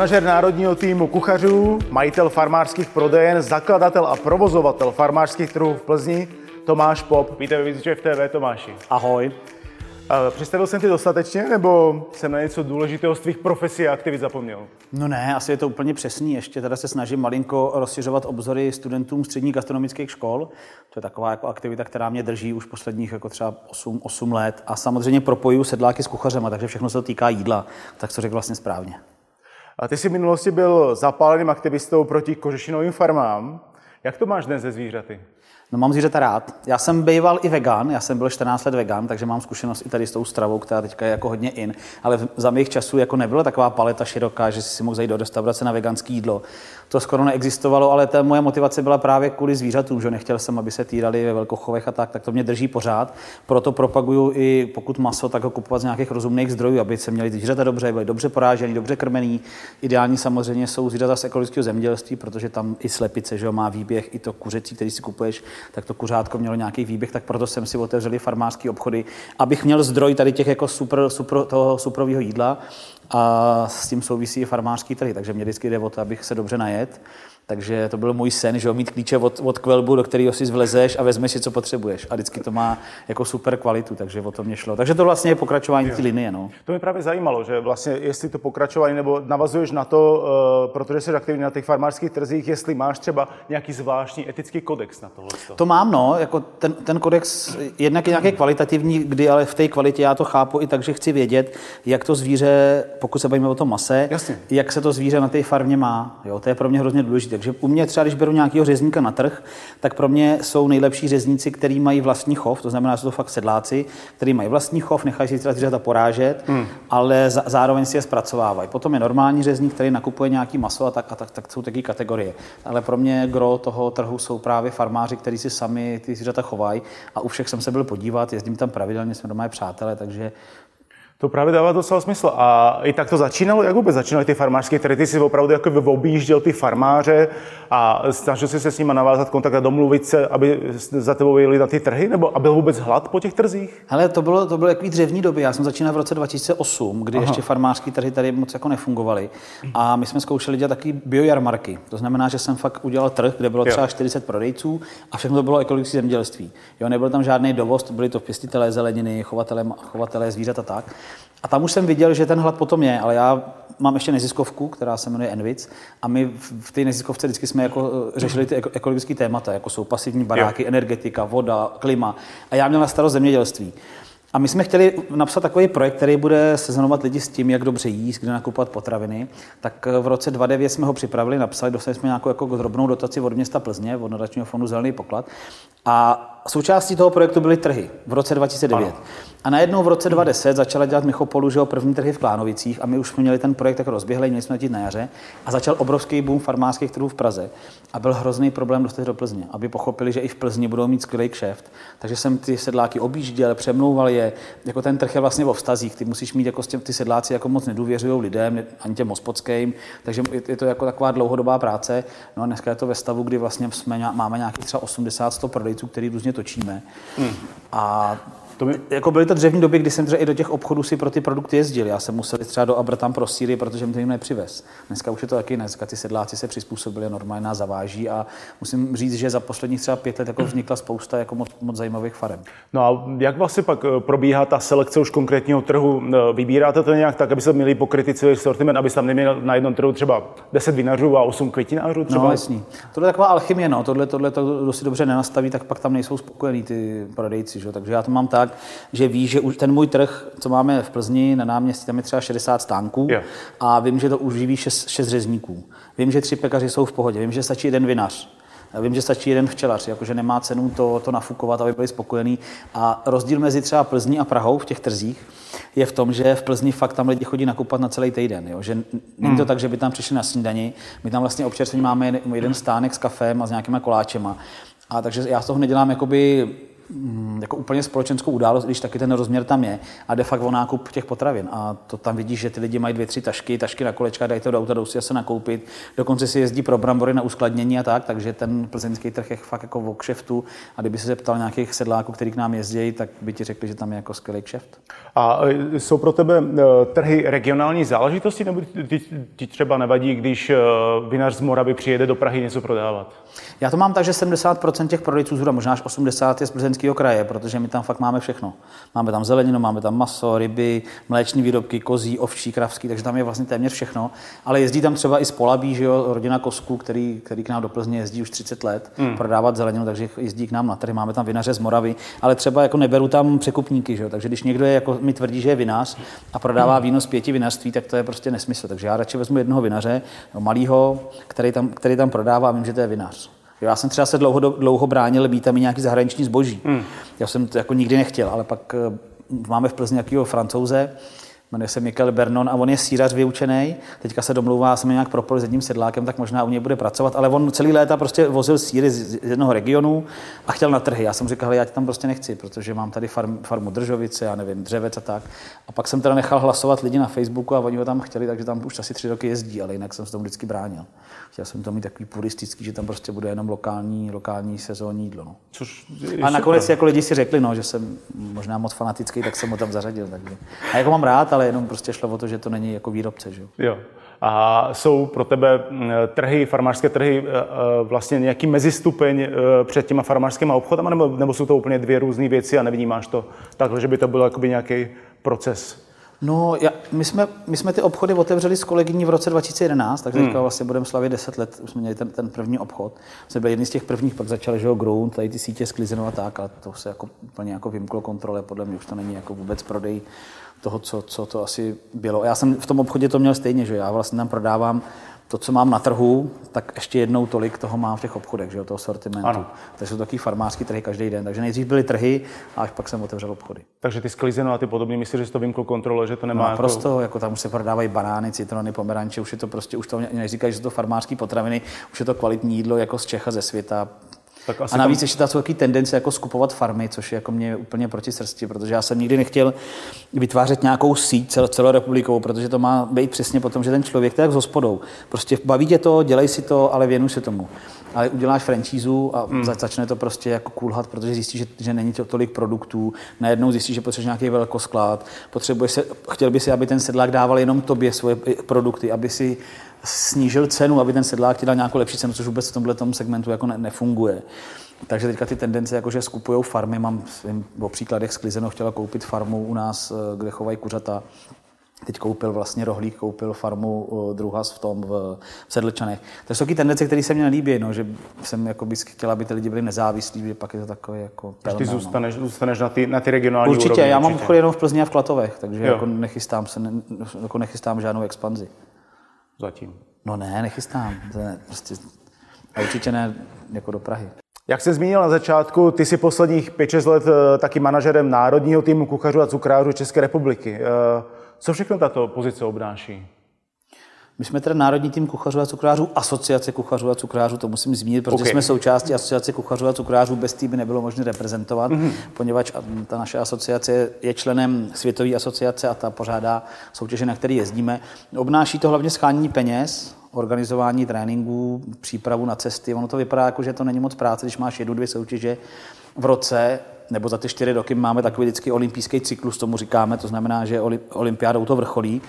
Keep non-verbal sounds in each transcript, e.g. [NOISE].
Manažer národního týmu kuchařů, majitel farmářských prodejen, zakladatel a provozovatel farmářských trhů v Plzni, Tomáš Pop. Vítejte ve v TV, Tomáši. Ahoj. Představil jsem ti dostatečně, nebo jsem na něco důležitého z tvých profesí a aktivit zapomněl? No ne, asi je to úplně přesný. Ještě teda se snažím malinko rozšiřovat obzory studentům středních gastronomických škol. To je taková jako aktivita, která mě drží už posledních jako třeba 8, 8 let. A samozřejmě propojuju sedláky s kuchařema, takže všechno se to týká jídla. Tak to řekl vlastně správně. A ty jsi v minulosti byl zapáleným aktivistou proti kožešinovým farmám. Jak to máš dnes ze zvířaty? No mám zvířata rád. Já jsem býval i vegan, já jsem byl 14 let vegan, takže mám zkušenost i tady s tou stravou, která teďka je jako hodně in. Ale za mých časů jako nebyla taková paleta široká, že si mohl zajít do restaurace na veganské jídlo to skoro neexistovalo, ale ta moje motivace byla právě kvůli zvířatům, že nechtěl jsem, aby se týrali ve velkochovech a tak, tak to mě drží pořád. Proto propaguju i pokud maso, tak ho kupovat z nějakých rozumných zdrojů, aby se měli zvířata dobře, byly dobře porážený, dobře krmený. Ideální samozřejmě jsou zvířata z ekologického zemědělství, protože tam i slepice, že jo, má výběh, i to kuřecí, který si kupuješ, tak to kuřátko mělo nějaký výběh, tak proto jsem si otevřeli farmářské obchody, abych měl zdroj tady těch jako super, super toho suprového jídla. A s tím souvisí i farmářský trhy, takže mě vždycky jde o to, abych se dobře najet takže to byl můj sen, že mít klíče od, od kvelbu, do kterého si zvlezeš a vezmeš si, co potřebuješ. A vždycky to má jako super kvalitu, takže o to mě šlo. Takže to vlastně je pokračování té linie. No. To mě právě zajímalo, že vlastně jestli to pokračování nebo navazuješ na to, uh, protože jsi aktivní na těch farmářských trzích, jestli máš třeba nějaký zvláštní etický kodex na tohle. To mám, no, jako ten, ten kodex jednak je nějaký kvalitativní, kdy ale v té kvalitě já to chápu i tak, že chci vědět, jak to zvíře, pokud se bavíme o tom mase, Jasně. jak se to zvíře na té farmě má. Jo, to je pro mě hrozně důležité. Takže u mě třeba, když beru nějakého řezníka na trh, tak pro mě jsou nejlepší řezníci, kteří mají vlastní chov, to znamená, že jsou to fakt sedláci, kteří mají vlastní chov, nechají si třeba zvířata porážet, hmm. ale zároveň si je zpracovávají. Potom je normální řezník, který nakupuje nějaký maso a tak, a tak, tak jsou taky kategorie. Ale pro mě gro toho trhu jsou právě farmáři, kteří si sami ty zvířata chovají a u všech jsem se byl podívat, jezdím tam pravidelně, jsme doma přátelé, takže to právě dává docela smysl. A i tak to začínalo, jak vůbec začínaly ty farmářské trhy? Ty jsi opravdu jako objížděl ty farmáře a snažil jsi se s nimi navázat kontakt a domluvit se, aby za tebou jeli na ty trhy? Nebo a byl vůbec hlad po těch trzích? Hele, to bylo, to bylo takový dřevní doby. Já jsem začínal v roce 2008, kdy Aha. ještě farmářské trhy tady moc jako nefungovaly. A my jsme zkoušeli dělat taky biojarmarky. To znamená, že jsem fakt udělal trh, kde bylo třeba jo. 40 prodejců a všechno to bylo ekologické zemědělství. Jo, nebyl tam žádný dovoz, byly to pěstitelé zeleniny, chovatelé, chovatelé zvířat a tak. A tam už jsem viděl, že ten hlad potom je, ale já mám ještě neziskovku, která se jmenuje Envic a my v té neziskovce vždycky jsme jako eh, řešili ty ekologické témata, jako jsou pasivní baráky, jo. energetika, voda, klima. A já měl na starost zemědělství. A my jsme chtěli napsat takový projekt, který bude seznamovat lidi s tím, jak dobře jíst, kde nakupovat potraviny. Tak eh, v roce 2009 jsme ho připravili, napsali, dostali jsme nějakou jako drobnou dotaci od města Plzně, od nadačního fondu Zelený poklad. A součástí toho projektu byly trhy v roce 2009. Ano. A najednou v roce 2010 začala dělat Michopolu, že první trhy v Klánovicích a my už jsme měli ten projekt jako rozběhlý, měli jsme na jaře a začal obrovský boom farmářských trhů v Praze. A byl hrozný problém dostat do Plzně, aby pochopili, že i v Plzni budou mít skvělý kšeft. Takže jsem ty sedláky objížděl, přemlouval je. Jako ten trh je vlastně o vztazích. Ty musíš mít jako ty sedláci jako moc nedůvěřují lidem, ani těm hospodským, takže je to jako taková dlouhodobá práce. No a dneska je to ve stavu, kdy vlastně jsme, máme nějakých třeba 80-100 prodejců, který různě točíme. Hmm. A to mi... Jako byly to dřevní doby, kdy jsem třeba i do těch obchodů si pro ty produkty jezdil. Já jsem musel třeba do Abra tam pro Sýrii, protože mi to jim nepřivez. Dneska už je to taky dneska ty sedláci se přizpůsobili, normálně nás zaváží a musím říct, že za posledních třeba pět let jako vznikla spousta jako moc, moc zajímavých farem. No a jak vlastně pak eh, probíhá ta selekce už konkrétního trhu? Eh, vybíráte to nějak tak, aby se měli pokrytý celý sortiment, aby tam neměl na jednom trhu třeba 10 vinařů a 8 květinářů třeba? No, jasný. Tohle je taková alchymie, no. Tohle, tohle to, kdo si dobře nenastaví, tak pak tam nejsou spokojení ty prodejci. Že? Takže já to mám tak, že ví, že už ten můj trh, co máme v Plzni na náměstí, tam je třeba 60 stánků yeah. a vím, že to už živí 6, 6 řezníků. Vím, že tři pekaři jsou v pohodě, vím, že stačí jeden vinař. Já vím, že stačí jeden včelař, jakože nemá cenu to, to nafukovat, aby byli spokojení. A rozdíl mezi třeba Plzní a Prahou v těch trzích je v tom, že v Plzni fakt tam lidi chodí nakupovat na celý týden. Jo? Že není to hmm. tak, že by tam přišli na snídani. My tam vlastně občerstvení máme jeden stánek s kafem a s nějakýma koláčema. A takže já z toho nedělám jakoby jako úplně společenskou událost, když taky ten rozměr tam je a de facto o nákup těch potravin. A to tam vidíš, že ty lidi mají dvě, tři tašky, tašky na kolečka, dají to do auta, jdou si se nakoupit. Dokonce si jezdí pro brambory na uskladnění a tak, takže ten plzeňský trh je fakt jako v kšeftu. A kdyby se zeptal nějakých sedláků, kteří k nám jezdí, tak by ti řekli, že tam je jako skvělý kšeft. A e, jsou pro tebe e, trhy regionální záležitosti, nebo ti, ti třeba nevadí, když e, vinař z Moravy přijede do Prahy něco prodávat? Já to mám tak, že 70% těch prodejců zhruba, možná až 80 je z plzeňského kraje, protože my tam fakt máme všechno. Máme tam zeleninu, máme tam maso, ryby, mléční výrobky, kozí, ovčí, kravský, takže tam je vlastně téměř všechno. Ale jezdí tam třeba i z Polabí, že jo, rodina Kosku, který, který k nám do Plzně jezdí už 30 let hmm. prodávat zeleninu, takže jezdí k nám na trhy. Máme tam vinaře z Moravy, ale třeba jako neberu tam překupníky, že jo? takže když někdo je, jako mi tvrdí, že je vinař a prodává hmm. víno z pěti vinařství, tak to je prostě nesmysl. Takže já radši vezmu jednoho vinaře, malého, který tam, který tam prodává a vím, že to je vinař. Já jsem třeba se dlouho, dlouho bránil být tam i nějaký zahraniční zboží. Hmm. Já jsem to jako nikdy nechtěl, ale pak eh, máme v Plzni nějakého francouze, jmenuje se Michael Bernon a on je sírař vyučený. Teďka se domlouvá, jsem nějak propojil s jedním sedlákem, tak možná u něj bude pracovat, ale on celý léta prostě vozil síry z jednoho regionu a chtěl na trhy. Já jsem říkal, já tě tam prostě nechci, protože mám tady farm, farmu Držovice, já nevím, dřevec a tak. A pak jsem teda nechal hlasovat lidi na Facebooku a oni ho tam chtěli, takže tam už asi tři roky jezdí, ale jinak jsem se tomu vždycky bránil. Chtěl jsem to mít takový puristický, že tam prostě bude jenom lokální, lokální sezónní jídlo. No. Což a nakonec jako lidi si řekli, no, že jsem možná moc fanatický, tak jsem ho tam zařadil. Takže. A jako mám rád, ale jenom prostě šlo o to, že to není jako výrobce. Že? Jo. A jsou pro tebe mm, trhy, farmářské trhy e, e, vlastně nějaký mezistupeň e, před těma farmářskými obchodama, nebo, nebo jsou to úplně dvě různé věci a nevnímáš to takhle, že by to byl nějaký proces? No, já, my, jsme, my jsme ty obchody otevřeli s kolegyní v roce 2011, takže hmm. vlastně budeme slavit 10 let, už jsme měli ten, ten první obchod. Jsme byli jedni z těch prvních, pak začali, že jo, Ground, tady ty sítě sklizenou a tak, ale to se jako úplně jako vymklo kontrole, podle mě už to není jako vůbec prodej toho, co, co to asi bylo. Já jsem v tom obchodě to měl stejně, že já vlastně tam prodávám to, co mám na trhu, tak ještě jednou tolik toho mám v těch obchodech, že jo, toho sortimentu. Ano. Takže jsou takový farmářský trhy každý den. Takže nejdřív byly trhy a až pak jsem otevřel obchody. Takže ty sklizeno a ty podobně, myslíš, že jsi to vymkl kontrole, že to nemá. No, jako... prostě, jako tam už se prodávají banány, citrony, pomeranče, už je to prostě, už to neříkají, že jsou to farmářské potraviny, už je to kvalitní jídlo jako z Čecha, ze světa, tak asi a navíc tam... ještě ta jsou taky tendence jako skupovat farmy, což je jako mě úplně proti srsti, protože já jsem nikdy nechtěl vytvářet nějakou síť cel, celorepublikovou, protože to má být přesně potom, že ten člověk, jak s hospodou. Prostě baví tě to, dělej si to, ale věnuj se tomu. Ale uděláš franšízu a hmm. začne to prostě jako kulhat, protože zjistíš, že, že není to tolik produktů. Najednou zjistíš, že potřebuješ nějaký velkosklad. Potřebuješ se, chtěl by si, aby ten sedlák dával jenom tobě svoje produkty, aby si snížil cenu, aby ten sedlák ti dal nějakou lepší cenu, což vůbec v tomhle segmentu jako ne, nefunguje. Takže teďka ty tendence, jako že skupují farmy, mám svým, o příkladech sklizeno, chtěla koupit farmu u nás, eh, kde chovají kuřata. Teď koupil vlastně rohlík, koupil farmu eh, druha v tom v, v Sedlčanech. To jsou taky tendence, které se mně nelíbí, no, že jsem jako by chtěla, aby ty lidi byli nezávislí, že pak je to takové jako pelmel, Ty no. zůstaneš, no. zůstaneš na ty, na ty regionální Určitě, úrovni, já mám obchod jenom v Plzni a v Klatovech, takže jako nechystám se, ne, jako nechystám žádnou expanzi. Zatím. No ne, nechystám. To ne, prostě, a určitě ne jako do Prahy. Jak jsem zmínil na začátku, ty jsi posledních 5-6 let eh, taky manažerem národního týmu kuchařů a cukrářů České republiky. Eh, co všechno tato pozice obnáší? My jsme teda Národní tým kuchařů a cukrářů, asociace kuchařů a cukrářů, to musím zmínit, protože okay. jsme součástí asociace kuchařů a cukrářů, bez týmy nebylo možné reprezentovat, mm-hmm. poněvadž ta naše asociace je členem Světové asociace a ta pořádá soutěže, na které jezdíme. Obnáší to hlavně schánění peněz, organizování tréninků, přípravu na cesty. Ono to vypadá jako, že to není moc práce, když máš jednu, dvě soutěže v roce, nebo za ty čtyři roky máme takový vždycky olympijský cyklus, tomu říkáme, to znamená, že olympiádou to vrcholí.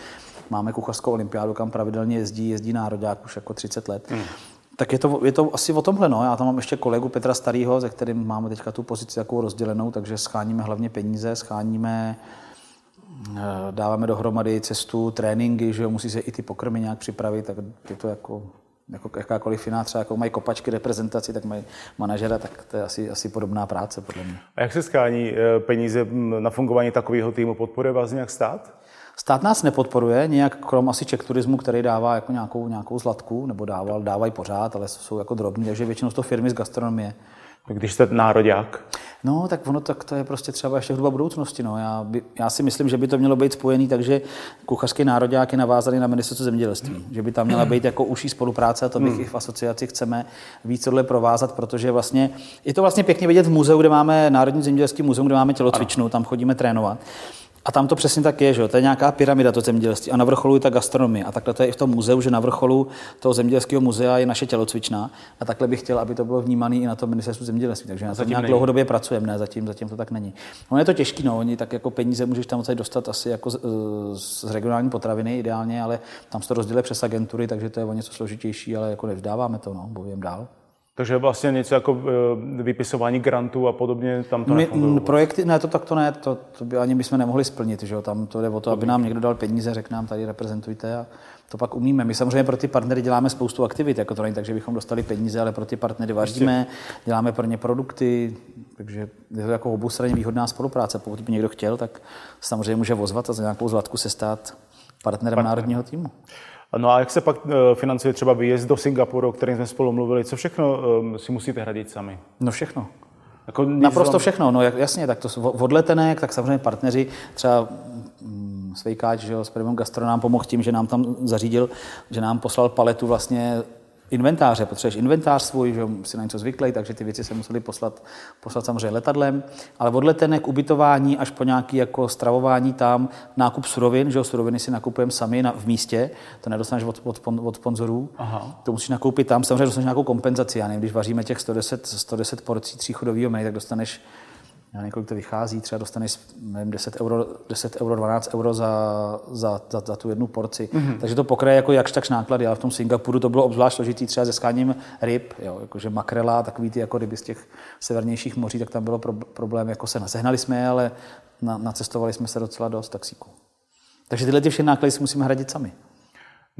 Máme kuchařskou olympiádu, kam pravidelně jezdí, jezdí národák už jako 30 let. Hmm. Tak je to, je to asi o tomhle. No. Já tam mám ještě kolegu Petra Starýho, se kterým máme teďka tu pozici takovou rozdělenou, takže scháníme hlavně peníze, scháníme eh, dáváme dohromady cestu, tréninky, že jo, musí se i ty pokrmy nějak připravit, tak je to jako, jako jakákoliv jiná, třeba jako mají kopačky reprezentaci, tak mají manažera, tak to je asi, asi podobná práce podle mě. A jak se skání eh, peníze na fungování takového týmu? Podporuje vás nějak stát? Stát nás nepodporuje, nějak krom asi Czech turismu, který dává jako nějakou, nějakou zlatku, nebo dával, dávají pořád, ale jsou jako drobní, takže většinou to firmy z gastronomie, když jste národák? No, tak ono tak to je prostě třeba ještě hruba budoucnosti. No. Já, by, já, si myslím, že by to mělo být spojený takže kuchařský národák je navázaný na ministerstvo zemědělství. Hmm. Že by tam měla být jako užší spolupráce a to bych hmm. i v asociaci chceme víc tohle provázat, protože vlastně je to vlastně pěkně vidět v muzeu, kde máme Národní zemědělský muzeum, kde máme tělocvičnu, tam chodíme trénovat. A tam to přesně tak je, že to je nějaká pyramida to zemědělství. A na vrcholu je ta gastronomie. A takhle to je i v tom muzeu, že na vrcholu toho zemědělského muzea je naše tělocvičná. A takhle bych chtěl, aby to bylo vnímané i na tom ministerstvu zemědělství. Takže na to nějak není. dlouhodobě pracujeme, ne, zatím, zatím to tak není. No je to těžké, no, oni tak jako peníze můžeš tam dostat asi jako z, z, regionální potraviny ideálně, ale tam se to rozdělí přes agentury, takže to je o něco složitější, ale jako nevzdáváme to, no, bojujeme dál. Takže vlastně něco jako e, vypisování grantů a podobně tam to nefunguje? Projekty, ne, to tak to ne, to, to by ani bychom nemohli splnit, že jo? tam to jde o to, aby nám někdo dal peníze, řekl nám tady reprezentujte a to pak umíme. My samozřejmě pro ty partnery děláme spoustu aktivit, jako to není tak, že bychom dostali peníze, ale pro ty partnery vaříme, děláme pro ně produkty, takže je to jako oboustranně výhodná spolupráce. Pokud by někdo chtěl, tak samozřejmě může vozvat a za nějakou zlatku se stát partnerem Partner. národního týmu. No a jak se pak eh, financuje třeba výjezd do Singapuru, o kterém jsme spolu mluvili? Co všechno eh, si musíte hradit sami? No všechno. Jako Naprosto všechno, no jasně, tak to odletenek, tak samozřejmě partneři, třeba mm, Svejkáč, že jo, s Gastro nám pomohl tím, že nám tam zařídil, že nám poslal paletu vlastně inventáře. Potřebuješ inventář svůj, že si na něco zvyklý, takže ty věci se museli poslat, poslat samozřejmě letadlem. Ale od letenek, ubytování až po nějaké jako stravování tam, nákup surovin, že suroviny si nakupujeme sami na, v místě, to nedostaneš od, od, od sponzorů. Aha. To musíš nakoupit tam, samozřejmě dostaneš nějakou kompenzaci. Já nevím, když vaříme těch 110, 110 porcí tříchodového menu, tak dostaneš já nevím, kolik to vychází, třeba dostaneš nevím, 10 euro, 10 euro 12 euro za, za, za, za tu jednu porci. Mm-hmm. Takže to pokraje jako jakž takž náklady, ale v tom Singapuru to bylo obzvlášť složitý třeba se skáním ryb, jo, jakože makrela, takový ty jako ryby z těch severnějších moří, tak tam bylo pro, problém, jako se nasehnali jsme, ale na, nacestovali jsme se docela dost taxíku. Takže tyhle ty všechny náklady si musíme hradit sami.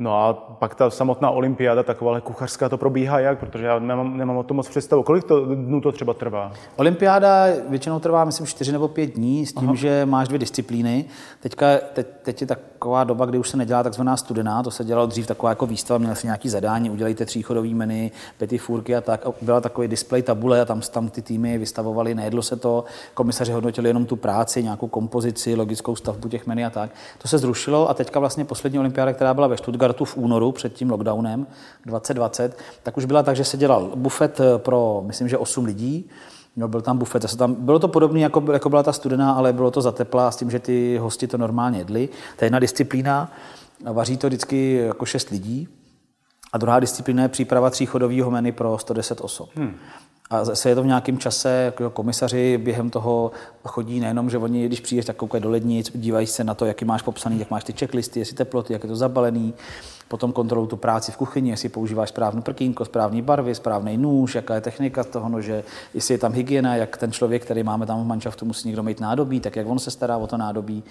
No a pak ta samotná olympiáda, taková kuchařská, to probíhá jak? Protože já nemám, nemám o tom moc představu. Kolik to dnů to třeba trvá? Olympiáda většinou trvá, myslím, čtyři nebo pět dní, s tím, Aha. že máš dvě disciplíny. Teďka, teď, teď je taková doba, kdy už se nedělá takzvaná studená, to se dělalo dřív taková jako výstava, měl si nějaký zadání, udělejte tříchodový menu, pety fůrky a tak. A byla takový display tabule a tam, tam ty týmy vystavovali, nejedlo se to, komisaři hodnotili jenom tu práci, nějakou kompozici, logickou stavbu těch menu a tak. To se zrušilo a teďka vlastně poslední olympiáda, která byla ve Stuttgartu, Stuttgartu v únoru před tím lockdownem 2020, tak už byla tak, že se dělal bufet eh, pro, myslím, že 8 lidí, No, byl tam bufet, zase tam, bylo to podobné, jako, jako byla ta studená, ale bylo to za teplá s tím, že ty hosti to normálně jedli. To je jedna disciplína, vaří to vždycky jako 6 lidí. A druhá disciplína je příprava tříchodového menu pro 110 osob. Hmm. A zase je to v nějakém čase, jako komisaři během toho chodí nejenom, že oni, když přijdeš, tak koukají do lednic, dívají se na to, jaký máš popsaný, jak máš ty checklisty, jestli teploty, jak je to zabalený, potom kontrolují tu práci v kuchyni, jestli používáš správnou prkínko, správné barvy, správný nůž, jaká je technika toho nože, jestli je tam hygiena, jak ten člověk, který máme tam v manšaftu, musí někdo mít nádobí, tak jak on se stará o to nádobí.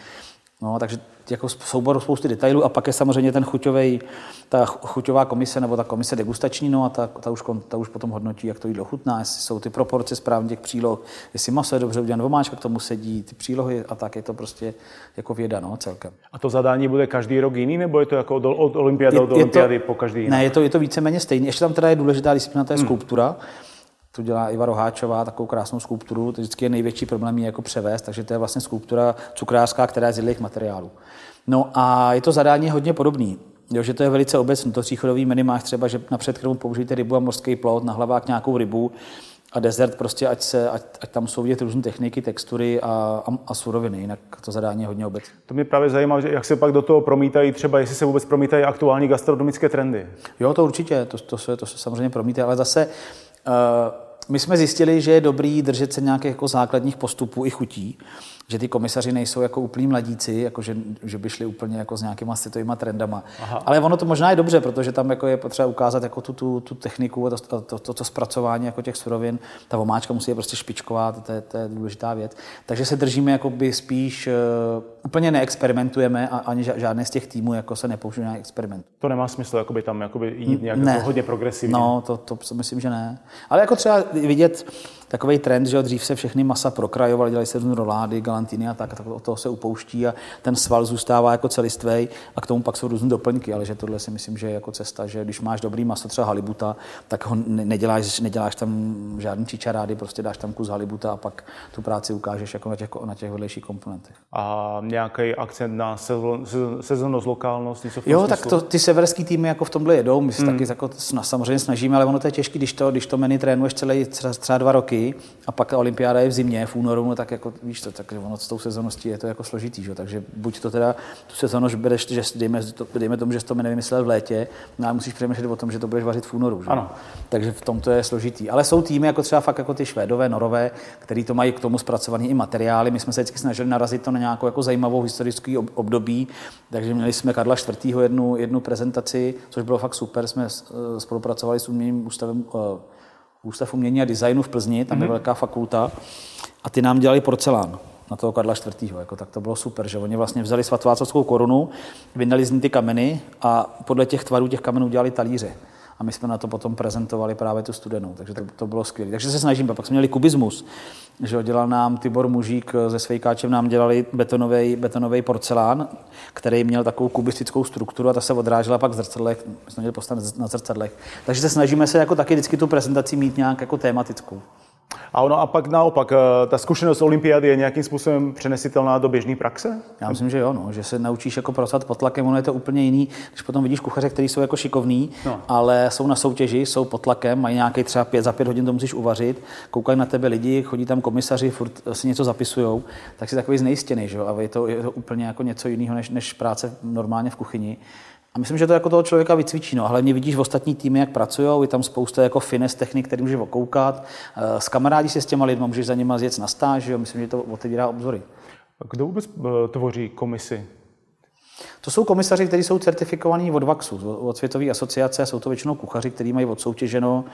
No, takže jako soubor spousty detailů a pak je samozřejmě ten chuťový, ta chuťová komise nebo ta komise degustační, no a ta, ta, už, ta už potom hodnotí, jak to jídlo chutná, jestli jsou ty proporce správně těch příloh, jestli maso je dobře udělané, vomáčka k tomu sedí, ty přílohy a tak je to prostě jako věda, no, celkem. A to zadání bude každý rok jiný, nebo je to jako od, od olympiády do olympiády po každý jiný? Ne, je to, je to víceméně stejné. Ještě tam teda je důležitá disciplína, to je hmm. Tu dělá Iva Roháčová, takovou krásnou skulpturu. To vždycky je největší problém je jako převést, takže to je vlastně skulptura cukrářská, která je z jedlých materiálů. No a je to zadání hodně podobný. Jo, že to je velice obecné. To tříchodový menu máš třeba, že na předkrmu použijte rybu a mořský plot, na hlavách nějakou rybu a desert prostě, ať, se, ať, ať tam jsou vidět různé techniky, textury a, a, a suroviny, jinak to zadání je hodně obecné. To mě právě zajímá, že jak se pak do toho promítají třeba, jestli se vůbec promítají aktuální gastronomické trendy. Jo, to určitě, to, to, se, to se samozřejmě promítá, ale zase my jsme zjistili, že je dobrý držet se nějakých jako základních postupů i chutí že ty komisaři nejsou jako úplní mladíci, jako že, že by šli úplně jako s nějakýma světovými trendama. Aha. Ale ono to možná je dobře, protože tam jako je potřeba ukázat jako tu, tu, tu techniku a to, to, to, to, zpracování jako těch surovin. Ta vomáčka musí je prostě špičková, to, to, je, to je důležitá věc. Takže se držíme jako by spíš, uh, úplně neexperimentujeme a ani žádné z těch týmů jako se nepoužije na experiment. To nemá smysl jakoby tam jakoby jít nějak ne. Jako hodně progresivně. No, to, to myslím, že ne. Ale jako třeba vidět, takový trend, že dřív se všechny masa prokrajovaly, dělají se rolády, galantiny a tak, a tak od toho se upouští a ten sval zůstává jako celistvý a k tomu pak jsou různé doplňky, ale že tohle si myslím, že je jako cesta, že když máš dobrý maso, třeba halibuta, tak ho neděláš, neděláš tam žádný čičarády, prostě dáš tam kus halibuta a pak tu práci ukážeš jako na těch, na těch vedlejších komponentech. A nějaký akcent na sezónnost, lokálnost? Něco jo, tak to, ty severský týmy jako v tomhle jedou, my se hmm. taky jako samozřejmě snažíme, ale ono to je těžké, když to, když to menu trénuješ celý třeba, třeba dva roky a pak olympiáda je v zimě, v únoru, no tak jako víš to, tak ono s tou sezónností je to jako složitý, že? takže buď to teda tu sezónnost bereš, že dejme, to, dejme tomu, že jsi to nevymyslel v létě, no a musíš přemýšlet o tom, že to budeš vařit v únoru. Že? Ano. Takže v tom to je složitý. Ale jsou týmy, jako třeba fakt jako ty Švédové, Norové, který to mají k tomu zpracovaný i materiály. My jsme se vždycky snažili narazit to na nějakou jako zajímavou historickou období, takže měli jsme Karla IV. jednu, jednu prezentaci, což bylo fakt super. Jsme eh, spolupracovali s uměním ústavem, uh, Ústav umění a designu v Plzni, tam mm-hmm. je mhm. velká fakulta, a ty nám dělali porcelán na toho Karla IV. Jako, tak to bylo super, že oni vlastně vzali svatvácovskou korunu, vyndali z ní ty kameny a podle těch tvarů těch kamenů dělali talíře a my jsme na to potom prezentovali právě tu studenou, takže to, to bylo skvělé. Takže se snažíme, pak jsme měli kubismus, že dělal nám Tibor Mužík se Svejkáčem, nám dělali betonový, betonový porcelán, který měl takovou kubistickou strukturu a ta se odrážela pak v zrcadlech, my jsme měli postavit na zrcadlech. Takže se snažíme se jako taky vždycky tu prezentaci mít nějak jako tématickou. A ono a pak naopak, eh, ta zkušenost olympiády je nějakým způsobem přenesitelná do běžné praxe? Já myslím, že jo, no, že se naučíš jako pracovat pod tlakem, ono je to úplně jiný, když potom vidíš kuchaře, kteří jsou jako šikovní, no. ale jsou na soutěži, jsou pod tlakem, mají nějaký třeba pět, za pět hodin to musíš uvařit, koukají na tebe lidi, chodí tam komisaři, furt si něco zapisují, tak si takový znejistěný, že jo, a je to, je to úplně jako něco jiného, než, než práce normálně v kuchyni. A myslím, že to jako toho člověka vycvičí. No. Hlavně vidíš v ostatní týmy, jak pracují, je tam spousta jako fines technik, který může okoukat. Eh, s kamarádi se s těma lidmi, můžeš za nimi jet na stáž, jo. myslím, že to otevírá obzory. Kdo vůbec eh, tvoří komisi? To jsou komisaři, kteří jsou certifikovaní od VAXu, od Světové asociace, jsou to většinou kuchaři, kteří mají odsoutěženo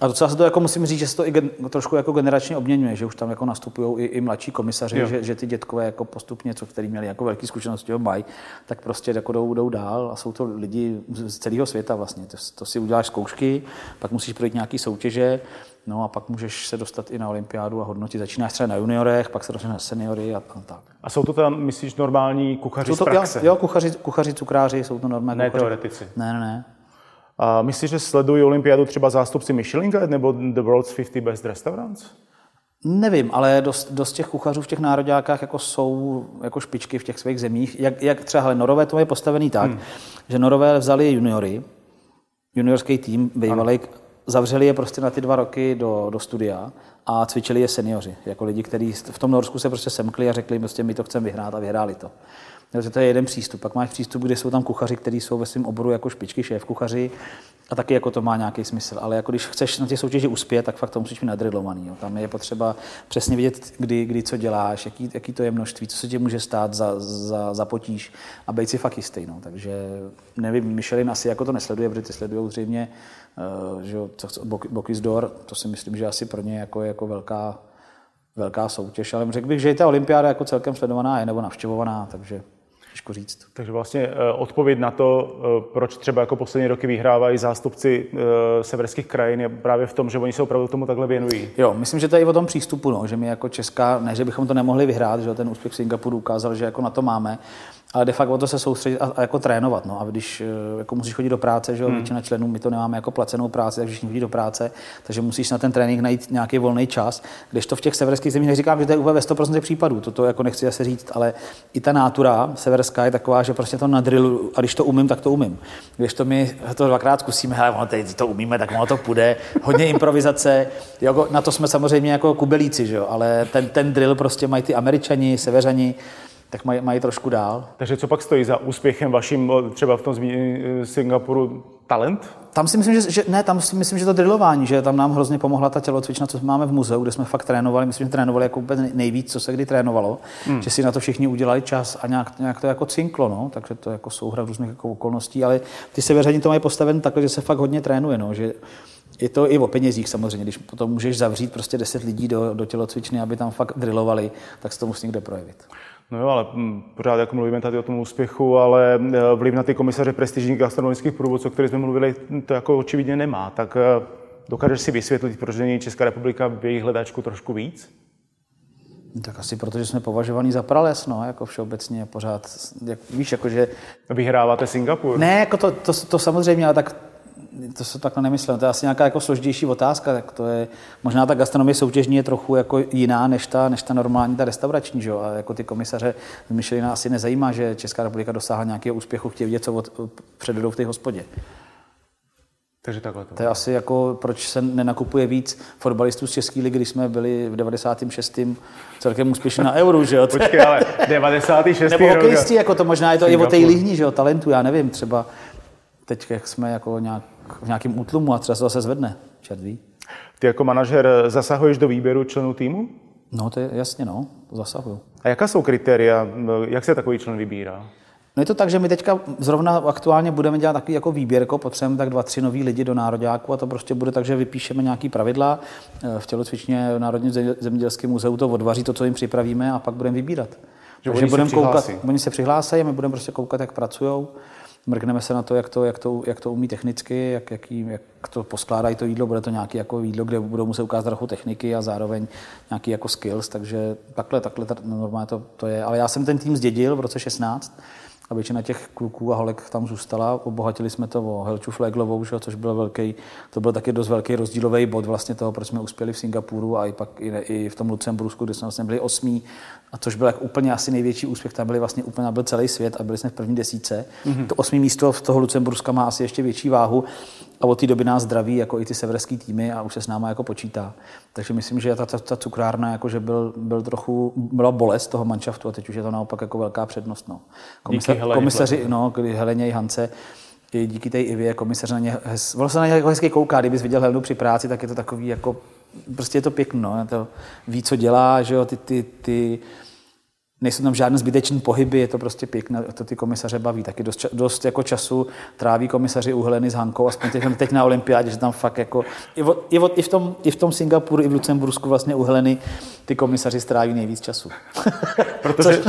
a docela se to jako musím říct, že se to i gen, trošku jako generačně obměňuje, že už tam jako nastupují i, i mladší komisaři, že, že, ty dětkové jako postupně, co který měli jako velké zkušenosti, mají, tak prostě jako jdou, jdou dál a jsou to lidi z celého světa vlastně. To, to si uděláš zkoušky, pak musíš projít nějaký soutěže, No a pak můžeš se dostat i na olympiádu a hodnotit. Začínáš třeba na juniorech, pak se dostaneš na seniory a tak. A jsou to tam, myslíš, normální kuchaři jsou to, z praxe? Jo, jo kuchaři, kuchaři, cukráři, jsou to normální Ne kuchaři. teoretici? Ne, ne, ne. A myslíš, že sledují olympiádu třeba zástupci Michelin Guide nebo The World's 50 Best Restaurants? Nevím, ale dost, dost těch kuchařů v těch nároďákách jako jsou jako špičky v těch svých zemích. Jak, jak třeba hele, Norové to je postavený tak, hmm. že Norové vzali juniory, juniorský tým bývalý, zavřeli je prostě na ty dva roky do, do studia a cvičili je seniori, jako lidi, kteří v tom Norsku se prostě semkli a řekli, prostě my to chceme vyhrát a vyhráli to. Takže to je jeden přístup. Pak máš přístup, kde jsou tam kuchaři, kteří jsou ve svém oboru jako špičky, šéf kuchaři, a taky jako to má nějaký smysl. Ale jako když chceš na těch soutěži uspět, tak fakt to musíš mít nadrilovaný. Jo. Tam je potřeba přesně vědět, kdy, kdy co děláš, jaký, jaký to je množství, co se ti může stát za, za, za potíž a být si fakt jistý. No. Takže nevím, Michelin asi jako to nesleduje, protože ty sledují zřejmě uh, že jo, Bokis d'Or, to si myslím, že asi pro ně jako, jako velká, velká soutěž, ale řekl bych, že i ta olympiáda jako celkem sledovaná je nebo navštěvovaná, takže těžko říct. Takže vlastně eh, odpověď na to, eh, proč třeba jako poslední roky vyhrávají zástupci eh, severských krajin, je právě v tom, že oni se opravdu tomu takhle věnují. Jo, myslím, že to je i o tom přístupu, no, že my jako Česká, ne, že bychom to nemohli vyhrát, že ten úspěch Singapuru ukázal, že jako na to máme, ale de facto o to se soustředit a, a jako trénovat. No. A když eh, jako musíš chodit do práce, že jo, hmm. většina členů, my to nemáme jako placenou práci, takže všichni chodí do práce, takže musíš na ten trénink najít nějaký volný čas. Když to v těch severských zemích neříkám, že to je úplně ve 100% případů, to, to jako nechci asi říct, ale i ta nátura severská je taková, že prostě to na drillu, a když to umím, tak to umím. Když to my to dvakrát zkusíme, ale ono teď to umíme, tak ono to půjde. Hodně improvizace, jako, na to jsme samozřejmě jako kubelíci, že jo, ale ten, ten drill prostě mají ty američani, severani, tak mají, mají trošku dál. Takže co pak stojí za úspěchem vaším třeba v tom zmíněném Singapuru talent? Tam si myslím, že, že, ne, tam si myslím, že to drillování, že tam nám hrozně pomohla ta tělocvična, co máme v muzeu, kde jsme fakt trénovali, myslím, že trénovali jako úplně nejvíc, co se kdy trénovalo, hmm. že si na to všichni udělali čas a nějak, nějak to jako cinklo, no, takže to jako souhra různých jako okolností, ale ty severani to mají postaven takhle, že se fakt hodně trénuje, no, že je to i o penězích samozřejmě, když potom můžeš zavřít prostě 10 lidí do, do tělocvičny, aby tam fakt drillovali, tak se to musí někde projevit. No jo, ale hm, pořád jako mluvíme tady o tom úspěchu, ale eh, vliv na ty komisaře prestižních gastronomických průvodců, o kterých jsme mluvili, to jako očividně nemá. Tak eh, Dokážeš si vysvětlit, proč není Česká republika v jejich hledáčku trošku víc? Tak asi protože jsme považovaní za prales, no, jako všeobecně pořád, jak, víš, jakože... Vyhráváte Singapur? Ne, jako to, to, to samozřejmě, ale tak to se takhle nemyslel. To je asi nějaká jako složitější otázka. Tak to je, možná ta gastronomie soutěžní je trochu jako jiná než ta, než ta normální, ta restaurační. Že? A jako ty komisaře z Michelina asi nezajímá, že Česká republika dosáhla nějakého úspěchu, chtějí vidět, co od, předvedou v té hospodě. Takže takhle to. To je asi jako, proč se nenakupuje víc fotbalistů z České ligy, když jsme byli v 96. celkem úspěšní na euru, že jo? [LAUGHS] Počkej, ale 96. Nebo hokejisti, jako to možná je to i o té lihni, že jo, talentu, já nevím, třeba teď, jak jsme jako nějak, v nějakém útlumu a třeba se zase zvedne, čert ví. Ty jako manažer zasahuješ do výběru členů týmu? No, to je jasně, no, zasahuju. A jaká jsou kritéria, jak se takový člen vybírá? No je to tak, že my teďka zrovna aktuálně budeme dělat takový jako výběrko, potřebujeme tak dva, tři nový lidi do nároďáku a to prostě bude tak, že vypíšeme nějaký pravidla. V tělocvičně v Národním zemědělském muzeu to odvaří to, co jim připravíme a pak budeme vybírat. Že Takže budeme koukat, oni se přihlásí a my budeme prostě koukat, jak pracují mrkneme se na to, jak to, jak to, jak to umí technicky, jak, jak, jak to poskládají to jídlo, bude to nějaké jako jídlo, kde budou muset ukázat trochu techniky a zároveň nějaký jako skills, takže takhle, takhle normálně to, to je. Ale já jsem ten tým zdědil v roce 16 a většina těch kluků a holek tam zůstala. Obohatili jsme to o Helču Fleglovou, že, což byl velký, to byl taky dost velký rozdílový bod vlastně toho, proč jsme uspěli v Singapuru a i pak i, i v tom Lucembursku, kde jsme vlastně byli osmí, a což byl jak úplně asi největší úspěch, tam byli vlastně úplně byl celý svět a byli jsme v první desíce. Mm-hmm. To osmý místo v toho Lucemburska má asi ještě větší váhu a od té doby nás zdraví jako i ty severské týmy a už se s náma jako počítá. Takže myslím, že ta, ta, ta cukrárna jako, že byl, byl trochu, byla bolest toho manšaftu a teď už je to naopak jako velká přednost. No. Komisa, Heleně komisaři, no, kdy Heleně i Hance, i díky té Ivě komisař na ně, hez, se na ně jako hezky kouká, kdybys viděl Helenu při práci, tak je to takový jako, prostě je to pěkné, no, to ví, co dělá, že jo, ty, ty, ty nejsou tam žádné zbytečné pohyby, je to prostě pěkné, to ty komisaře baví. Taky dost, dost jako času tráví komisaři uheleny s Hankou, aspoň teď, [LAUGHS] teď na olympiádě, že tam fakt jako, i, v, i, v, i, v, tom, i v tom Singapuru, i v Lucembursku vlastně uheleny ty komisaři stráví nejvíc času. [LAUGHS] Protože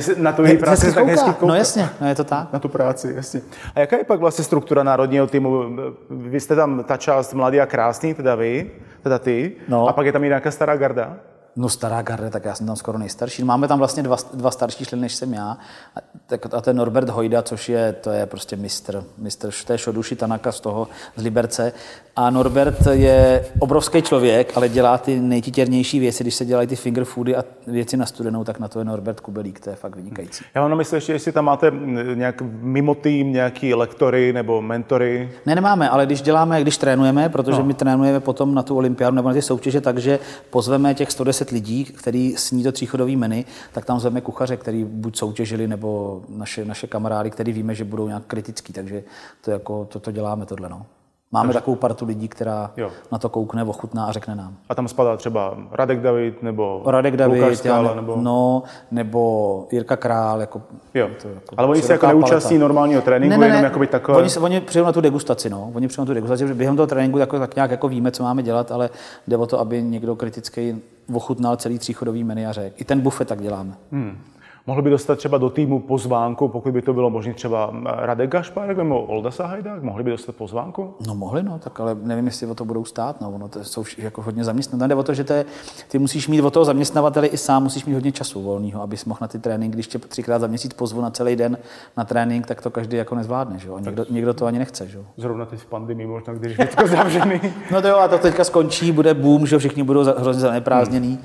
Což, na tu její [LAUGHS] práci tak hezky kouká. No jasně, no je to tak. Na tu práci, jasně. A jaká je pak vlastně struktura národního týmu? Vy jste tam ta část mladý a krásný, teda vy, teda ty, no. a pak je tam i nějaká stará garda? No stará garda, tak já jsem tam skoro nejstarší. Máme tam vlastně dva, dva starší členy, než jsem já. A, tak, a ten Norbert Hojda, což je, to je prostě mistr, mistr, je Shodushi Tanaka z toho, z Liberce. A Norbert je obrovský člověk, ale dělá ty nejtitěrnější věci. Když se dělají ty finger foody a věci na studenou, tak na to je Norbert Kubelík, to je fakt vynikající. Já mám na mysli ještě, jestli tam máte nějak mimo tým nějaký lektory nebo mentory. Ne, nemáme, ale když děláme, když trénujeme, protože no. my trénujeme potom na tu olympiádu nebo na ty soutěže, takže pozveme těch 110 lidí, kteří sní to tříchodový menu, tak tam zveme kuchaře, který buď soutěžili, nebo naše, naše kamarády, který víme, že budou nějak kritický, takže to, jako, to, to děláme tohle. No. Máme Takže... takovou partu lidí, která jo. na to koukne, ochutná a řekne nám. A tam spadá třeba Radek David nebo Radek David, Lukáš Skála, nebo... No, nebo Jirka Král. Jako, jo. To, jako Ale oni se jako neúčastní normálního tréninku, ne, ne, ne. jenom takové... Oni, oni přijdou na tu degustaci, no. Oni přijdou na tu degustaci, že během toho tréninku tak, tak nějak jako víme, co máme dělat, ale jde o to, aby někdo kritický ochutnal celý tříchodový menu a řekl. I ten bufet tak děláme. Hmm. Mohl by dostat třeba do týmu pozvánku, pokud by to bylo možné třeba Radek Gašpárek nebo Olda Sahajdák? Mohli by dostat pozvánku? No mohli, no, tak ale nevím, jestli o to budou stát. No, ono to jsou jako hodně zaměstnané. Jde o to, že to je, ty musíš mít o toho zaměstnavatele i sám musíš mít hodně času volného, abys mohl na ty trénink, když tě třikrát za měsíc pozvu na celý den na trénink, tak to každý jako nezvládne. Že? Někdo, někdo, to ani nechce. Že? Zrovna teď v pandemii možná, když je to [LAUGHS] zavřený. no to jo, a to teďka skončí, bude boom, že všichni budou hrozně zaneprázdněný. Hmm.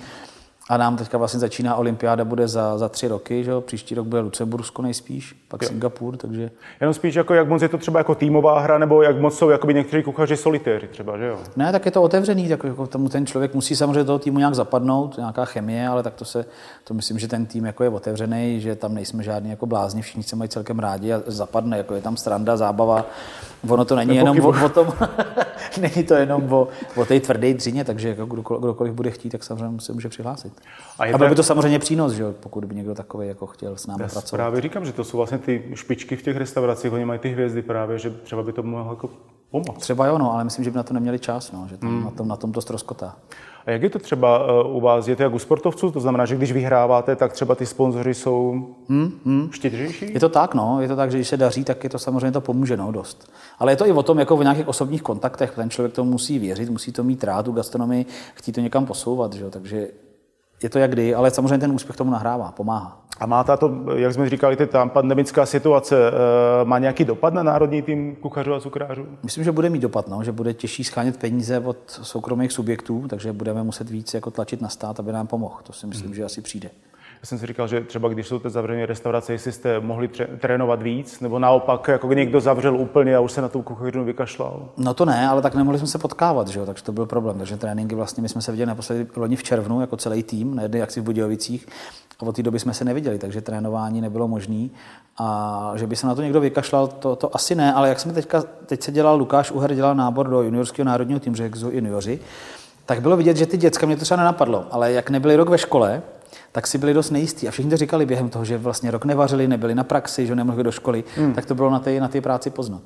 A nám teďka vlastně začíná olympiáda, bude za, za tři roky, že jo? příští rok bude Lucembursko nejspíš, pak jo. Singapur, takže... Jenom spíš jako jak moc je to třeba jako týmová hra, nebo jak moc jsou jakoby někteří kuchaři solitéři třeba, že jo? Ne, tak je to otevřený, tak jako tomu ten člověk musí samozřejmě toho týmu nějak zapadnout, nějaká chemie, ale tak to se, to myslím, že ten tým jako je otevřený, že tam nejsme žádní jako blázni, všichni se mají celkem rádi a zapadne, jako je tam stranda, zábava, ono to není jenom o, o, tom, [LAUGHS] není to jenom o, o té tvrdé dřině, takže jako kdokoliv, kdokoliv bude chtít, tak samozřejmě se může přihlásit. A, je a byl by to samozřejmě přínos, že pokud by někdo takový jako chtěl s námi Já pracovat. Právě říkám, že to jsou vlastně ty špičky v těch restauracích, oni mají ty hvězdy právě, že třeba by to mohlo jako pomoct. Třeba jo, no, ale myslím, že by na to neměli čas, no, že tam hmm. na, tom, na tom to ztroskotá. A jak je to třeba eh, u vás? Je to jak u sportovců? To znamená, že když vyhráváte, tak třeba ty sponzoři jsou hmm, hmm. štědřejší? Je to tak, no. Je to tak, že když se daří, tak je to samozřejmě to pomůže, no, dost. Ale je to i o tom, jako v nějakých osobních kontaktech. Ten člověk to musí věřit, musí to mít rád, tu gastronomii, chtít to někam posouvat, že jo? takže je to jak kdy, ale samozřejmě ten úspěch tomu nahrává, pomáhá. A má tato, jak jsme říkali, ta pandemická situace, eh, má nějaký dopad na národní tým kuchařů a cukrářů? Myslím, že bude mít dopad, no, že bude těžší schánět peníze od soukromých subjektů, takže budeme muset víc jako tlačit na stát, aby nám pomohl. To si myslím, hmm. že asi přijde. Já jsem si říkal, že třeba když jsou ty zavřené restaurace, jestli jste mohli trénovat víc, nebo naopak, jako někdo zavřel úplně a už se na tu kuchařinu vykašlal. No to ne, ale tak nemohli jsme se potkávat, že jo? takže to byl problém. Takže tréninky vlastně my jsme se viděli naposledy loni v červnu jako celý tým na jedné akci v Budějovicích a od té doby jsme se neviděli, takže trénování nebylo možné. A že by se na to někdo vykašlal, to, to asi ne, ale jak jsme teďka, teď se dělal Lukáš Uher, dělal nábor do juniorského národního týmu, že junioři, tak bylo vidět, že ty děcka, mě to třeba nenapadlo, ale jak nebyli rok ve škole, tak si byli dost nejistí. A všichni to říkali během toho, že vlastně rok nevařili, nebyli na praxi, že nemohli do školy, hmm. tak to bylo na té na té práci poznat.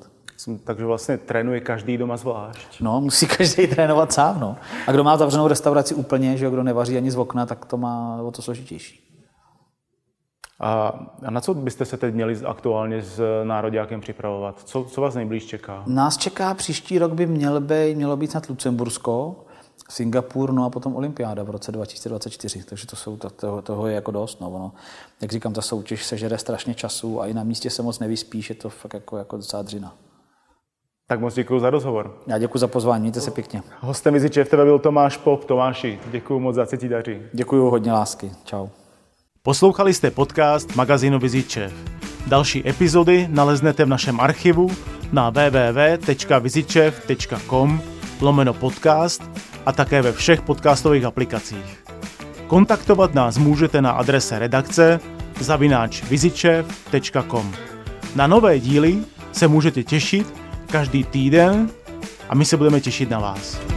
Takže vlastně trénuje každý doma zvlášť. No, musí [LAUGHS] každý trénovat sám. No. A kdo má zavřenou restauraci úplně, že kdo nevaří ani z okna, tak to má o to složitější. A, a na co byste se teď měli aktuálně s nároďákem připravovat? Co, co vás nejblíž čeká? Nás čeká příští rok by měl být, mělo být snad Lucembursko, Singapur, no a potom olympiáda v roce 2024, takže to jsou, to, toho, toho je jako dost. No, ono, jak říkám, ta soutěž se žere strašně času a i na místě se moc nevyspíš, je to fakt jako, jako docela dřina. Tak moc děkuji za rozhovor. Já děkuji za pozvání, mějte se pěkně. Hostem Viziče v tebe byl Tomáš Pop. Tomáši, děkuji moc za cítí daří. Děkuji hodně lásky. Čau. Poslouchali jste podcast magazínu Vizičev. Další epizody naleznete v našem archivu na www.vizičev.com lomeno podcast a také ve všech podcastových aplikacích. Kontaktovat nás můžete na adrese redakce zavináč vizičev.com. Na nové díly se můžete těšit každý týden a my se budeme těšit na vás.